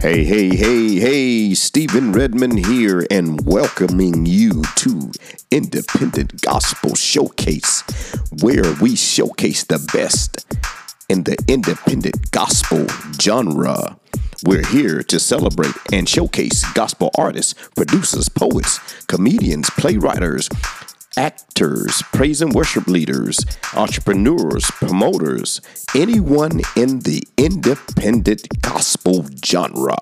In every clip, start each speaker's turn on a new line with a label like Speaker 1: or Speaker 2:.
Speaker 1: Hey, hey, hey, hey, Stephen Redmond here, and welcoming you to Independent Gospel Showcase, where we showcase the best in the independent gospel genre. We're here to celebrate and showcase gospel artists, producers, poets, comedians, playwrights, actors, praise and worship leaders, entrepreneurs, promoters, anyone in the independent gospel genre.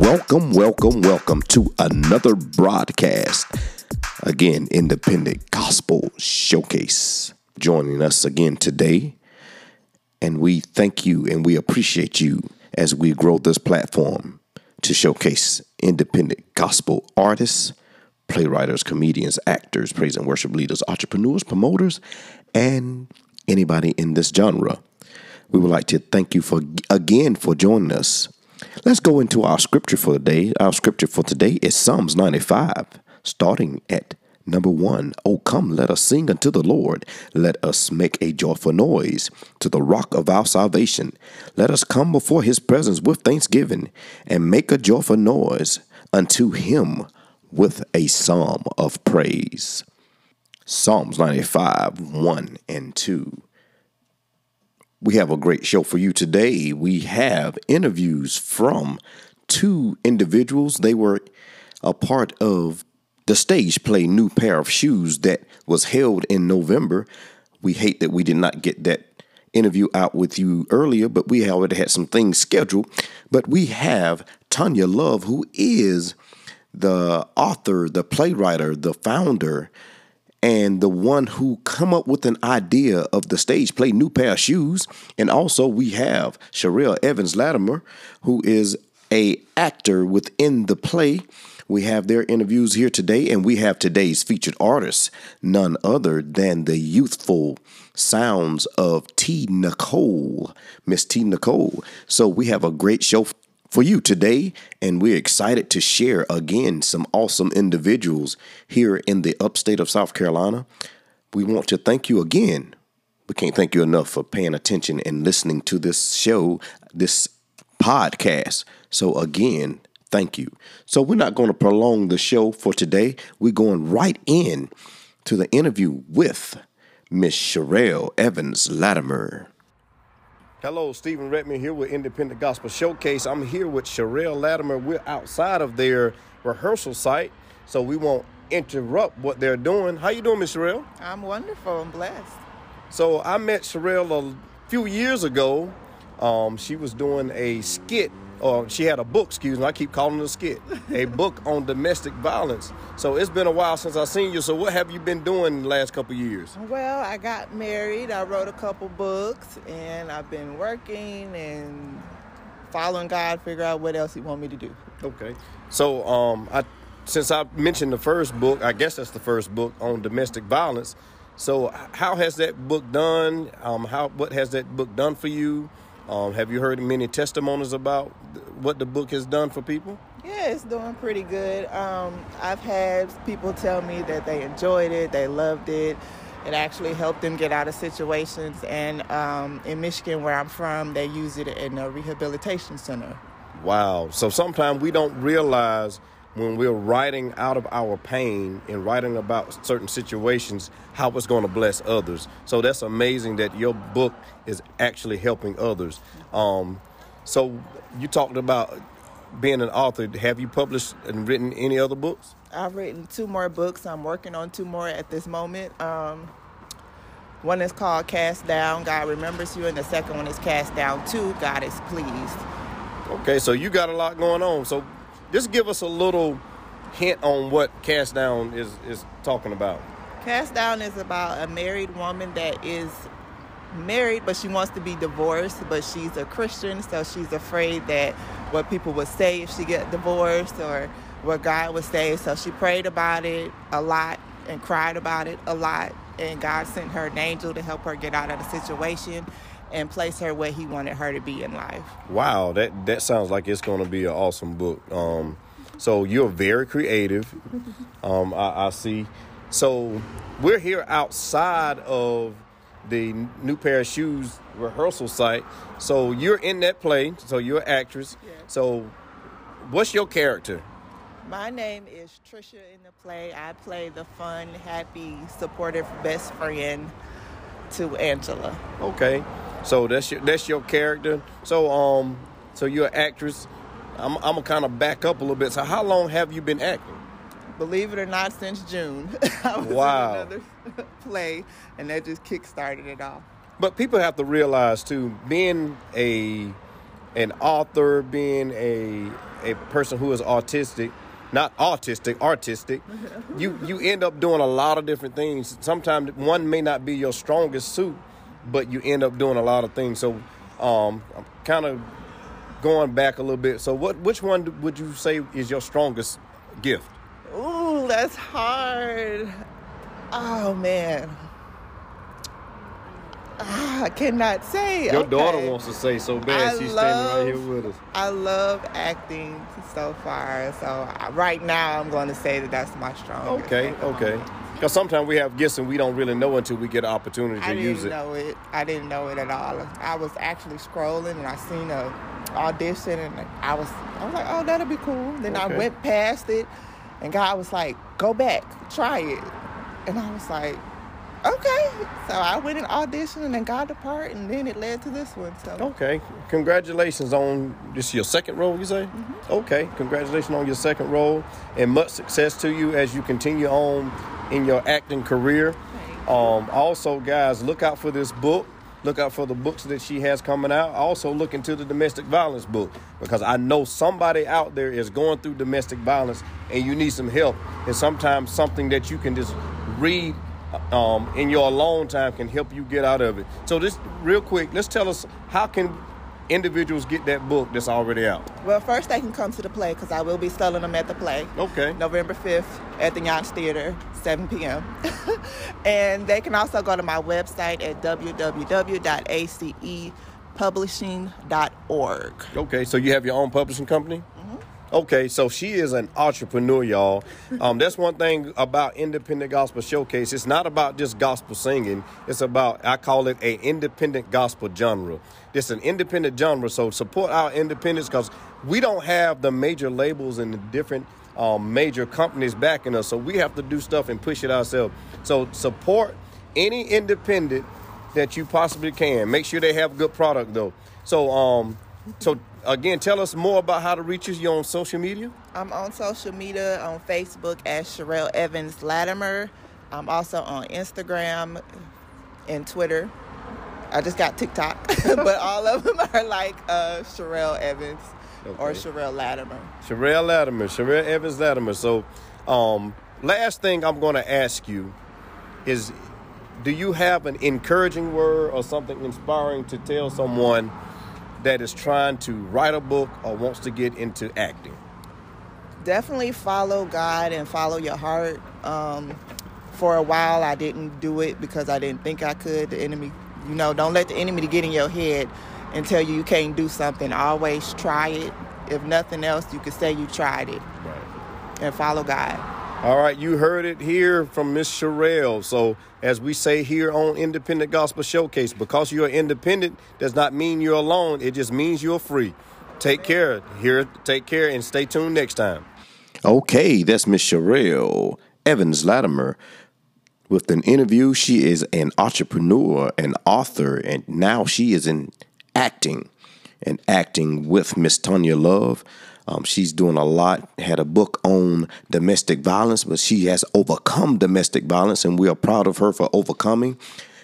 Speaker 1: Welcome, welcome, welcome to another broadcast. Again, Independent Gospel Showcase. Joining us again today. And we thank you and we appreciate you as we grow this platform to showcase independent gospel artists playwrights, comedians, actors, praise and worship leaders, entrepreneurs, promoters, and anybody in this genre. We would like to thank you for again for joining us. Let's go into our scripture for the day. Our scripture for today is Psalms 95, starting at number one. Oh, come, let us sing unto the Lord. Let us make a joyful noise to the rock of our salvation. Let us come before his presence with thanksgiving and make a joyful noise unto him with a psalm of praise. Psalms 95, 1 and 2. We have a great show for you today. We have interviews from two individuals. They were a part of the stage play New Pair of Shoes that was held in November. We hate that we did not get that interview out with you earlier, but we already had some things scheduled. But we have Tonya Love, who is the author, the playwright, the founder, and the one who come up with an idea of the stage play New Pair of Shoes. And also we have Cherelle Evans Latimore, who is a actor within the play. We have their interviews here today, and we have today's featured artist, none other than the youthful sounds of T. Nicole, Miss T. Nicole. So we have a great show for you today, and we're excited to share again some awesome individuals here in the upstate of South Carolina. We want to thank you again. We can't thank you enough for paying attention and listening to this show, this podcast. So, again, thank you. So, we're not going to prolong the show for today. We're going right in to the interview with Miss Cherelle Evans Latimore. Hello, Stephen Redman here with Independent Gospel Showcase. I'm here with Cherelle Latimore. We're outside of their rehearsal site, so we won't interrupt what they're doing. How you doing, Miss Cherelle?
Speaker 2: I'm wonderful. I'm blessed.
Speaker 1: So I met Cherelle a few years ago. Um, she was doing a skit or she had a book, excuse me, I keep calling it a skit, a book on domestic violence. So it's been a while since I've seen you. So what have you been doing the last couple years?
Speaker 2: Well, I got married, I wrote a couple books, and I've been working and following God, figure out what else He want me to do.
Speaker 1: Okay. So um, I, since I mentioned the first book, I guess that's the first book on domestic violence. So how has that book done? Um, how what has that book done for you? Um, have you heard many testimonies about what the book has done for people?
Speaker 2: Yeah, it's doing pretty good. Um, I've had people tell me that they enjoyed it, they loved it. It actually helped them get out of situations. And um, in Michigan, where I'm from, they use it in a rehabilitation center.
Speaker 1: Wow. So sometimes we don't realize when we're writing out of our pain and writing about certain situations, how it's going to bless others. So that's amazing that your book is actually helping others. Um, so you talked about being an author. Have you published and written any other books?
Speaker 2: I've written two more books. I'm working on two more at this moment. Um, one is called Cast Down, God Remembers You, and the second one is Cast Down 2, God is Pleased.
Speaker 1: Okay, so you got a lot going on. So just give us a little hint on what Cast Down is, is talking about.
Speaker 2: Cast Down is about a married woman that is married, but she wants to be divorced, but she's a Christian, so she's afraid that what people would say if she get divorced or what God would say. So she prayed about it a lot and cried about it a lot, and God sent her an angel to help her get out of the situation and place her where He wanted her to be in life.
Speaker 1: Wow, that that sounds like it's going to be an awesome book. Um, so you're very creative. Um, I, I see. So we're here outside of the new pair of shoes rehearsal site. So you're in that play. So you're an actress. Yeah. So
Speaker 3: what's your character?
Speaker 2: My name is Trisha in the play. I play the fun, happy, supportive best friend to Angela.
Speaker 3: Okay, so that's your that's your character. So um, so you're an actress. I'm I'm gonna kind of back up a little bit. So how long have you been acting?
Speaker 2: Believe it or not, since June. I was
Speaker 3: Wow.
Speaker 2: in another play, and that just kick-started it off.
Speaker 3: But people have to realize too, being a an author, being a a person who is autistic, not autistic, artistic, you you end up doing a lot of different things. Sometimes one may not be your strongest suit, but you end up doing a lot of things. So um, I'm kind of going back a little bit. So what which one would you say is your strongest gift?
Speaker 2: Ooh, that's hard. Oh man. Ah, I cannot say.
Speaker 3: Your daughter wants to say so bad.
Speaker 2: I
Speaker 3: She's
Speaker 2: love-
Speaker 3: standing right here with us.
Speaker 2: I love acting so far. So right now, I'm going to say that that's my strongest.
Speaker 3: Okay, okay.
Speaker 2: moment.
Speaker 3: Because sometimes we have gifts and we don't really know until we get an opportunity to use it.
Speaker 2: I didn't know it. I didn't know it at all. I was actually scrolling and I seen a audition and I was I was like, oh, that'll be cool. Then
Speaker 3: Okay.
Speaker 2: I went past it, and God was like, go back, try it, and I was like, okay. So I went and auditioned and got the part, and then it led to this one. So
Speaker 3: Okay, congratulations on this your second role, you say?
Speaker 2: Mm-hmm.
Speaker 3: Okay, congratulations on your second role and much success to you as you continue on in your acting career. Um, also, guys, look out for this book. Look out for the books that she has coming out. Also, look into the domestic violence book because I know somebody out there is going through domestic violence and you need some help. And sometimes something that you can just read um, in your alone time can help you get out of it. So, just real quick, let's tell us how can individuals get that book that's already out.
Speaker 2: well, first they can come to the play because I will be selling them at the play.
Speaker 3: Okay.
Speaker 2: November 5th at the Yachts Theater, 7 p.m. and they can also go to my website at www.acepublishing.org.
Speaker 3: Okay, so you have your own publishing company? Okay, so she is an entrepreneur, y'all. Um, that's one thing about Independent Gospel Showcase. It's not about just gospel singing. It's about I call it a independent gospel genre. It's an independent genre, so support our independence because we don't have the major labels and the different um, major companies backing us. So we have to do stuff and push it ourselves. So support any independent that you possibly can. Make sure they have good product though. So um, so again, tell us more about how to reach us. You on social media?
Speaker 2: I'm on social media on Facebook as Cherelle Evans Latimore. I'm also on Instagram and Twitter. I just got TikTok, but all of them are like uh, Cherelle Evans or
Speaker 3: Okay.
Speaker 2: Cherelle Latimore.
Speaker 3: Cherelle Latimore, Cherelle Evans Latimore. So, um, last thing I'm going to ask you is, do you have an encouraging word or something inspiring to tell someone that is trying to write a book or wants to get into acting?
Speaker 2: definitely follow God and follow your heart. Um, for a while, I didn't do it because I didn't think I could. The enemy, you know, don't let the enemy get in your head and tell you you can't do something. Always try it. If nothing else, you can say you tried it
Speaker 3: Right.
Speaker 2: and follow God.
Speaker 3: All right, you heard it here from Miss Cherelle. So, as we say here on Independent Gospel Showcase, because you're independent does not mean you're alone. It just means you're free. Take care. Here, take care, and stay tuned next time.
Speaker 1: Okay, that's Miss Cherelle Evans Latimore with an interview. She is an entrepreneur, an author, and now she is in acting and acting with Miss Tonya Love. Um, she's doing a lot. Had a book on domestic violence, but she has overcome domestic violence, and we are proud of her for overcoming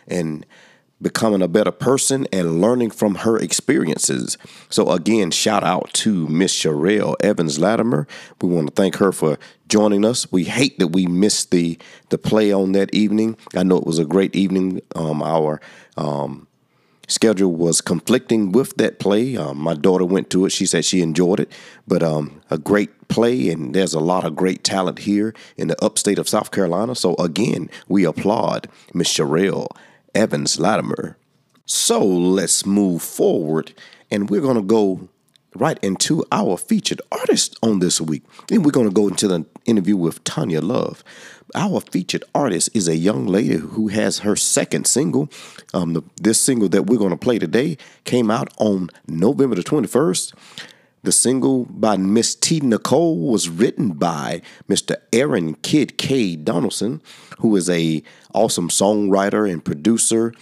Speaker 1: and becoming a better person and learning from her experiences. So again, shout out to Miss Cherelle Evans Latimore. We want to thank her for joining us. We hate that we missed the the play on that evening. I know it was a great evening. Um, our um, schedule was conflicting with that play. Um, my daughter went to it. She said she enjoyed it, but um, a great play, and there's a lot of great talent here in the upstate of South Carolina. So again, we applaud Miss Cherelle Evans Latimore. So let's move forward, and we're going to go right into our featured artist on this week. Then we're going to go into the interview with Tonya Love. Our featured artist is a young lady who has her second single. Um, the, this single that we're going to play today came out on November the 21st. The single by Miss T. Nicole was written by Mr. Aaron Kid K. Donaldson, who is a awesome songwriter and producer,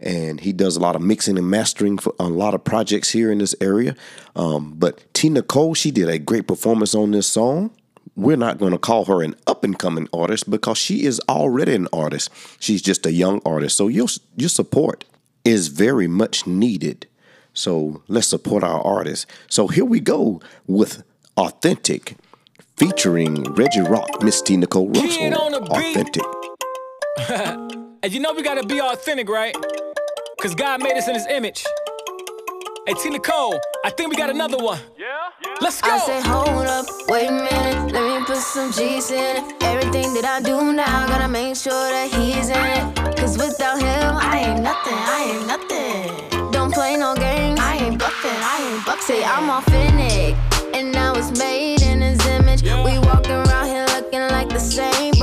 Speaker 1: and he does a lot of mixing and mastering for a lot of projects here in this area. Um, but T. Nicole, she did a great performance on this song. We're not going to call her an up and coming artist because she is already an artist. She's just a young artist. So your your support is very much needed. So let's support our artists. So here we go with Authentic featuring Reggie Rock, Miss T. Nicole Russell. Authentic.
Speaker 4: and you know we gotta be authentic, right? Cause God made us in his image. Hey T. Nicole, I think we got another one. Let's go.
Speaker 5: I said, hold up, wait a minute, let me put some G's in it. Everything that I do now, gotta make sure that he's in it. Cause without him, I ain't nothing, I ain't nothing don't play no games. I ain't bluffing, I ain't buffing. Say I'm authentic, and now it's made in his image. Yeah. We walk around here looking like the same,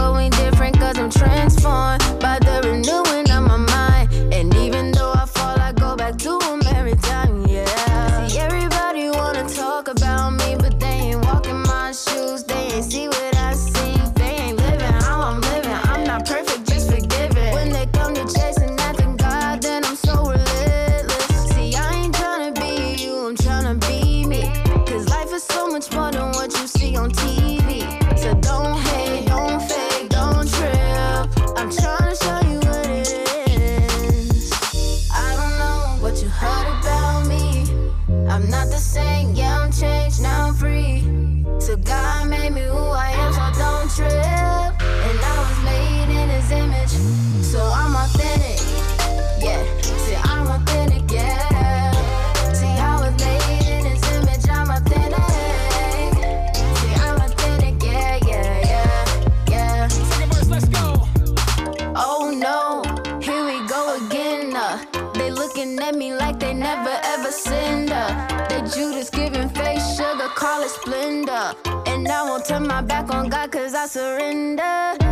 Speaker 5: turn my back on God cause I surrender.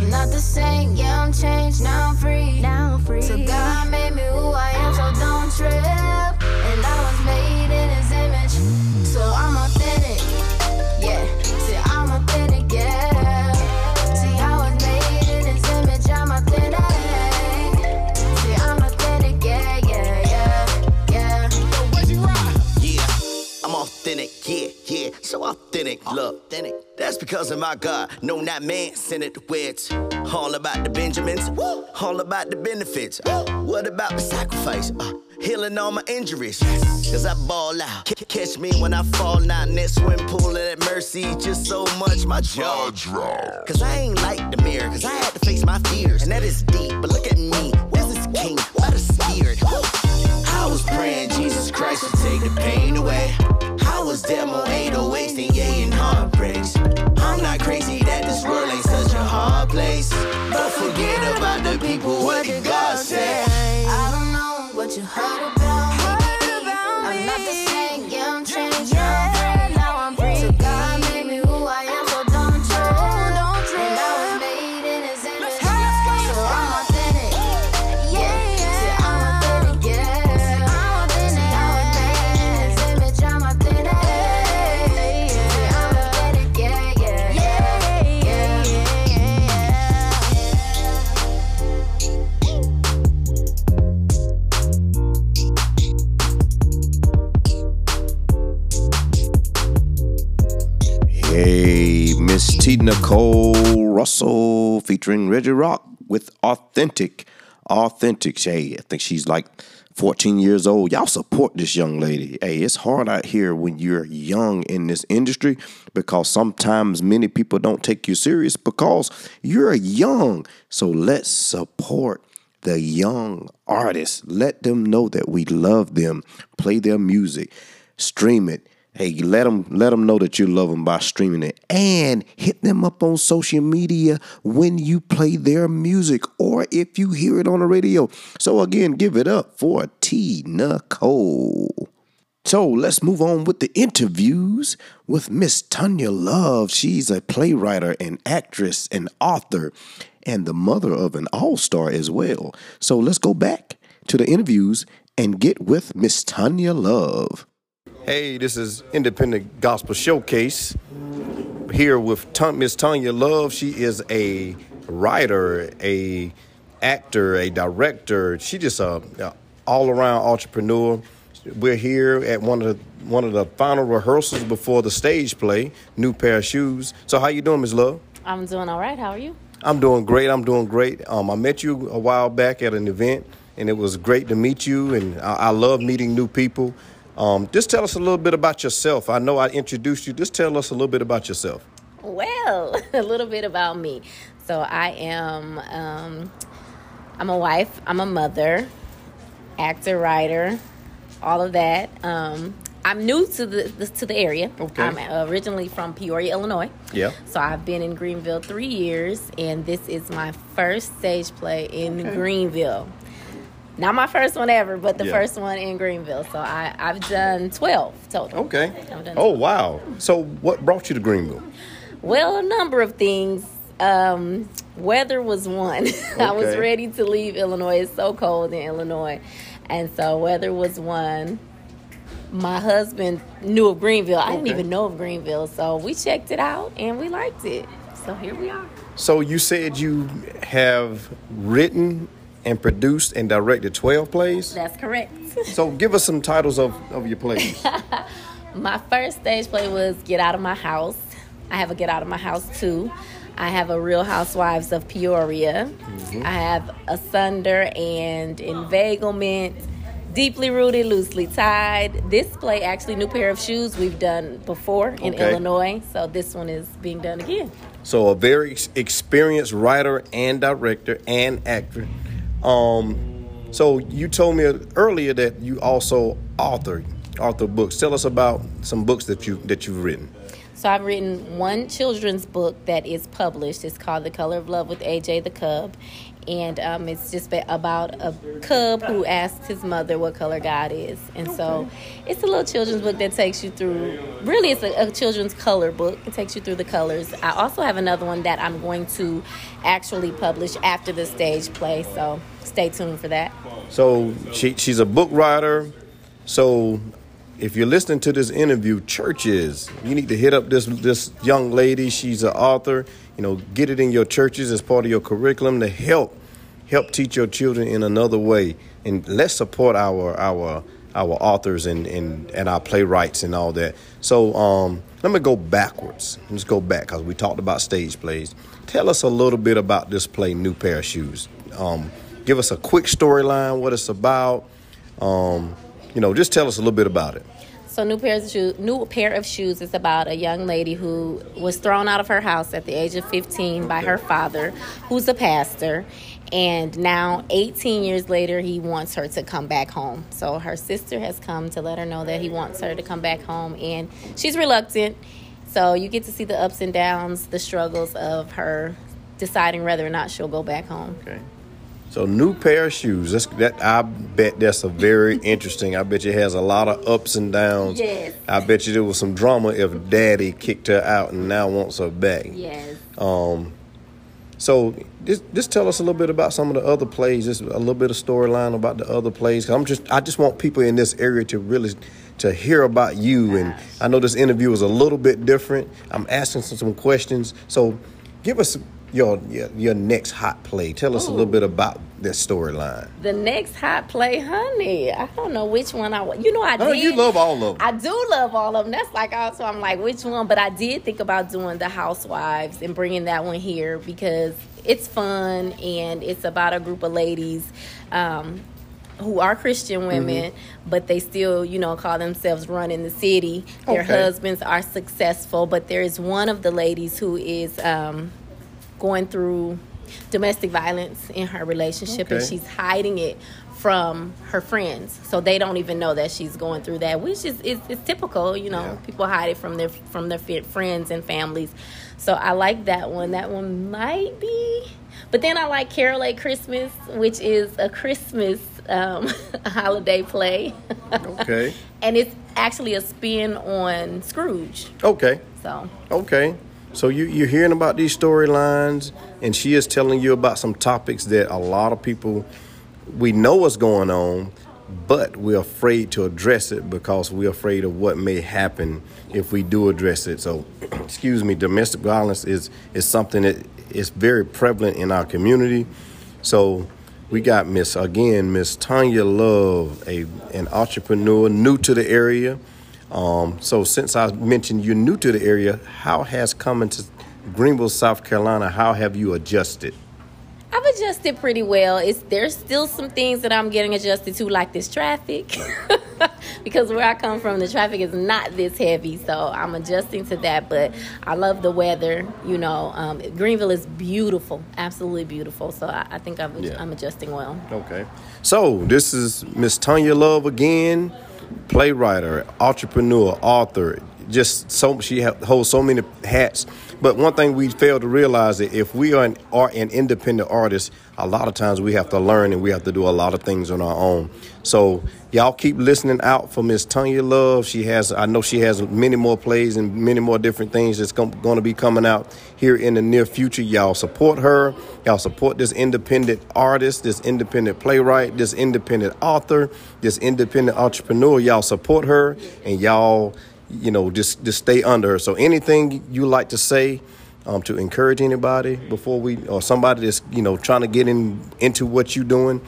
Speaker 5: I'm not the same, yeah, I'm changed, now I'm free. Now I'm free. So God made me who I am, so don't trip.
Speaker 6: That's because of my God, no, not man sent it where it's all about the Benjamins, Woo. all about the benefits. Uh, what about the sacrifice? Uh, healing all my injuries, cause I ball out. C- catch me when I fall now in that swim pool that mercy, just so much my jaw drop. Cause I ain't like the mirror, cause I had to face my fears, and that is deep, but look at me, where's this king? Why the scared? I was praying Jesus Christ would take the pain away. I was demo 808s, then yeah, and heartbreaks. I'm not crazy that this world ain't such a hard place. But forget about the people, what did God say?
Speaker 5: I don't know what you heard about
Speaker 1: Nicole Russell featuring Reggie Rock with Authentic. Authentic. Hey, I think she's like 14 years old. Y'all support this young lady. Hey, it's hard out here when you're young in this industry because sometimes many people don't take you serious because you're young. So let's support the young artists. Let them know that we love them. Play their music, stream it Hey, let them let them know that you love them by streaming it and hit them up on social media when you play their music or if you hear it on the radio. So again, give it up for T Nicole. So let's move on with the interviews with Miss Tonya Love. She's a playwright and actress and author and the mother of an all-star as well. So let's go back to the interviews and get with Miss Tonya Love.
Speaker 3: Hey, this is Independent Gospel Showcase. Here with Miss Tonya Love. She is a writer, a actor, a director. She just a, a all around entrepreneur. We're here at one of the one of the final rehearsals before the stage play, New Pair of Shoes. So how you doing, Miss Love?
Speaker 7: I'm doing all right. How are you?
Speaker 3: I'm doing great. I'm doing great. Um, I met you a while back at an event, and it was great to meet you. And I, I love meeting new people. Um, just tell us a little bit about yourself. I know I introduced you. Just tell us a little bit about yourself.
Speaker 7: Well, a little bit about me. So I am. Um, I'm a wife. I'm a mother, actor, writer, all of that. Um, I'm new to the, the, to the area.
Speaker 3: Okay.
Speaker 7: I'm originally from Peoria, Illinois.
Speaker 3: Yeah.
Speaker 7: So I've been in Greenville three years, and this is my first stage play in okay. Greenville. Not my first one ever, but the yeah. first one in Greenville. So I, I've done 12 total.
Speaker 3: Okay. Oh, wow. So what brought you to Greenville?
Speaker 7: Well, a number of things. Um, weather was one. Okay. I was ready to leave Illinois. It's so cold in Illinois. And so weather was one. My husband knew of Greenville. I didn't even know of Greenville. So we checked it out and we liked it. So here we are.
Speaker 3: So you said you have written and produced and directed 12 plays?
Speaker 7: That's correct.
Speaker 3: so give us some titles of, of your plays.
Speaker 7: my first stage play was Get Out of My House. I have a Get Out of My House too. I have a Real Housewives of Peoria. Mm-hmm. I have Asunder and Inveiglement. Deeply rooted, loosely tied. This play, actually, new pair of shoes we've done before in okay. Illinois, so this one is being done again.
Speaker 3: So, a very experienced writer and director and actor um, so you told me earlier that you also author author books. Tell us about some books that you that you've written.
Speaker 7: So I've written one children's book that is published. It's called The Color of Love with AJ the Cub, and um, it's just about a cub who asks his mother what color God is. And okay. so it's a little children's book that takes you through, really, it's a, a, children's color book. It takes you through the colors. I also have another one that I'm going to actually publish after the stage play, so stay tuned for that.
Speaker 3: So she, she's a book writer. So if you're listening to this interview, churches, you need to hit up this this young lady. She's an author. You know, get it in your churches as part of your curriculum to help help teach your children in another way. And let's support our our our authors and, and, and our playwrights and all that. So um, let me go backwards. Let's go back because we talked about stage plays. Tell us a little bit about this play, New Pair of Shoes. Um, give us a quick storyline, what it's about. Um, you know, just tell us a little bit about it.
Speaker 7: So new pair of shoes, new pair of shoes is about a young lady who was thrown out of her house at the age of 15 by her father, who's a pastor, and now 18 years later he wants her to come back home. So her sister has come to let her know that he wants her to come back home and she's reluctant. So you get to see the ups and downs, the struggles of her deciding whether or not she'll go back home.
Speaker 3: Okay. So new pair of shoes. That's, that I bet that's a very interesting. I bet you it has a lot of ups and downs.
Speaker 7: Yes.
Speaker 3: I bet you there was some drama if Daddy kicked her out and now wants her back.
Speaker 7: Yes.
Speaker 3: Um. So just just tell us a little bit about some of the other plays. Just a little bit of storyline about the other plays. I'm just I just want people in this area to really to hear about you. And I know this interview is a little bit different. I'm asking some, some questions. So give us your your, your next hot play. Tell us Ooh. a little bit about this storyline.
Speaker 7: The next hot play, honey. I don't know which one I want. You know, I
Speaker 3: oh,
Speaker 7: did.
Speaker 3: You love all of them.
Speaker 7: I do love all of them. That's like also I'm like which one, but I did think about doing the Housewives and bringing that one here because it's fun and it's about a group of ladies. Um, who are Christian women,
Speaker 3: Mm-hmm.
Speaker 7: but they still, you know, call themselves running the city. Their
Speaker 3: Okay.
Speaker 7: husbands are successful, but there is one of the ladies who is um, going through domestic violence in her relationship, and she's hiding it from her friends, so they don't even know that she's going through that, which is is, is typical. You know,
Speaker 3: Yeah.
Speaker 7: people hide it from their from their friends and families. So I like that one. That one might be. But then I like Carol at Christmas, which is a Christmas um, holiday play.
Speaker 3: Okay.
Speaker 7: and it's actually a spin on Scrooge.
Speaker 3: Okay.
Speaker 7: So
Speaker 3: Okay. So you, you're hearing about these storylines, and she is telling you about some topics that a lot of people, we know what's going on, but we're afraid to address it because we're afraid of what may happen if we do address it. So, excuse me, domestic violence is, is something that is very prevalent in our community. So, we got Miss again, Miss Tonya Love, a an entrepreneur new to the area. Um, so since I mentioned you're new to the area, how has coming to Greenville, South Carolina, how have you adjusted?
Speaker 7: I've adjusted pretty well. It's there's still some things that I'm getting adjusted to, like this traffic, because where I come from, the traffic is not this heavy. So I'm adjusting to that. But I love the weather. You know, um, Greenville is beautiful, absolutely beautiful. So I, I think I've,
Speaker 3: Yeah.
Speaker 7: I'm adjusting well.
Speaker 3: Okay. So this is Miss Tonya Love again, playwright, entrepreneur, author. Just so she holds so many hats. But one thing we fail to realize that if we are an, are an independent artist, a lot of times we have to learn and we have to do a lot of things on our own. So y'all keep listening out for Miss Tonya Love. She has, I know she has many more plays and many more different things that's going to be coming out here in the near future. Y'all support her. Y'all support this independent artist, this independent playwright, this independent author, this independent entrepreneur. Y'all support her and y'all, you know, just just stay under her. So anything you like to say um, to encourage anybody before we or somebody that's you know trying to get in into what you're doing,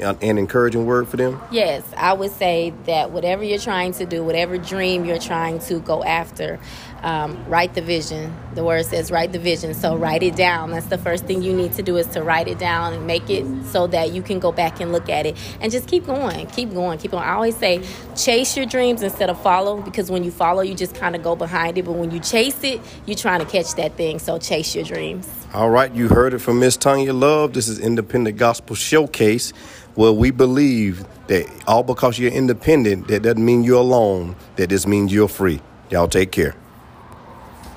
Speaker 3: an, an encouraging word for them.
Speaker 7: Yes, I would say that whatever you're trying to do, whatever dream you're trying to go after, um, write the vision. The word says write the vision, so write it down. That's the first thing you need to do is to write it down and make it so that you can go back and look at it and just keep going, keep going, keep going. I always say chase your dreams instead of follow because when you follow, you just kind of go behind it, but when you chase it, you're trying to catch that thing. So chase your dreams.
Speaker 3: All right, you heard it from Miss Tonya Love. This is Independent Gospel Showcase, where we believe that all because you're independent, that doesn't mean you're alone. That just means you're free. Y'all take care.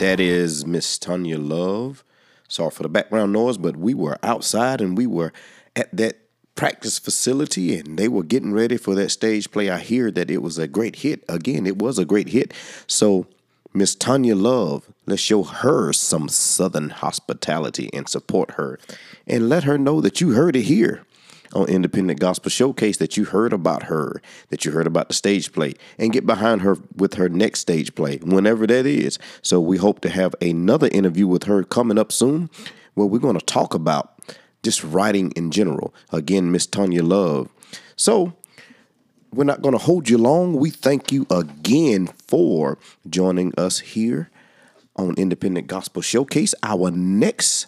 Speaker 1: That is Miss Tonya Love. Sorry for the background noise, but we were outside and we were at that practice facility and they were getting ready for that stage play. I hear that it was a great hit. Again, it was a great hit. So, Miss Tonya Love, let's show her some Southern hospitality and support her and let her know that you heard it here on Independent Gospel Showcase that you heard about her, that you heard about the stage play, and get behind her with her next stage play, whenever that is. So we hope to have another interview with her coming up soon, where we're going to talk about just writing in general. Again, Miss Tonya Love. So we're not going to hold you long. We thank you again for joining us here on Independent Gospel Showcase. Our next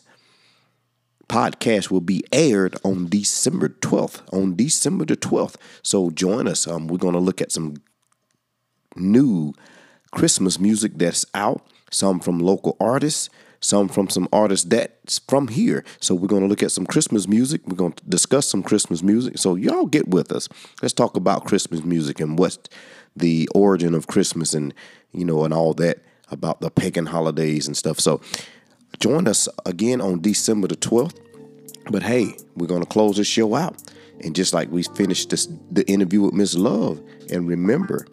Speaker 1: podcast will be aired on December 12th. On December the 12th. So join us. Um, we're going to look at some new Christmas music that's out, some from local artists, some from some artists that's from here. So we're going to look at some Christmas music. We're going to discuss some Christmas music. So y'all get with us. Let's talk about Christmas music and what's the origin of Christmas and you know and all that about the pagan holidays and stuff. So join us again on December the 12th. But hey, we're gonna close this show out. And just like we finished this the interview with Miss Love, and remember,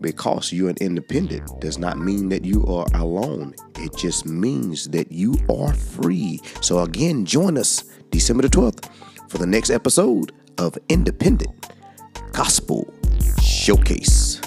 Speaker 1: because you're an independent does not mean that you are alone. It just means that you are free. So again, join us December the 12th for the next episode of Independent Gospel Showcase.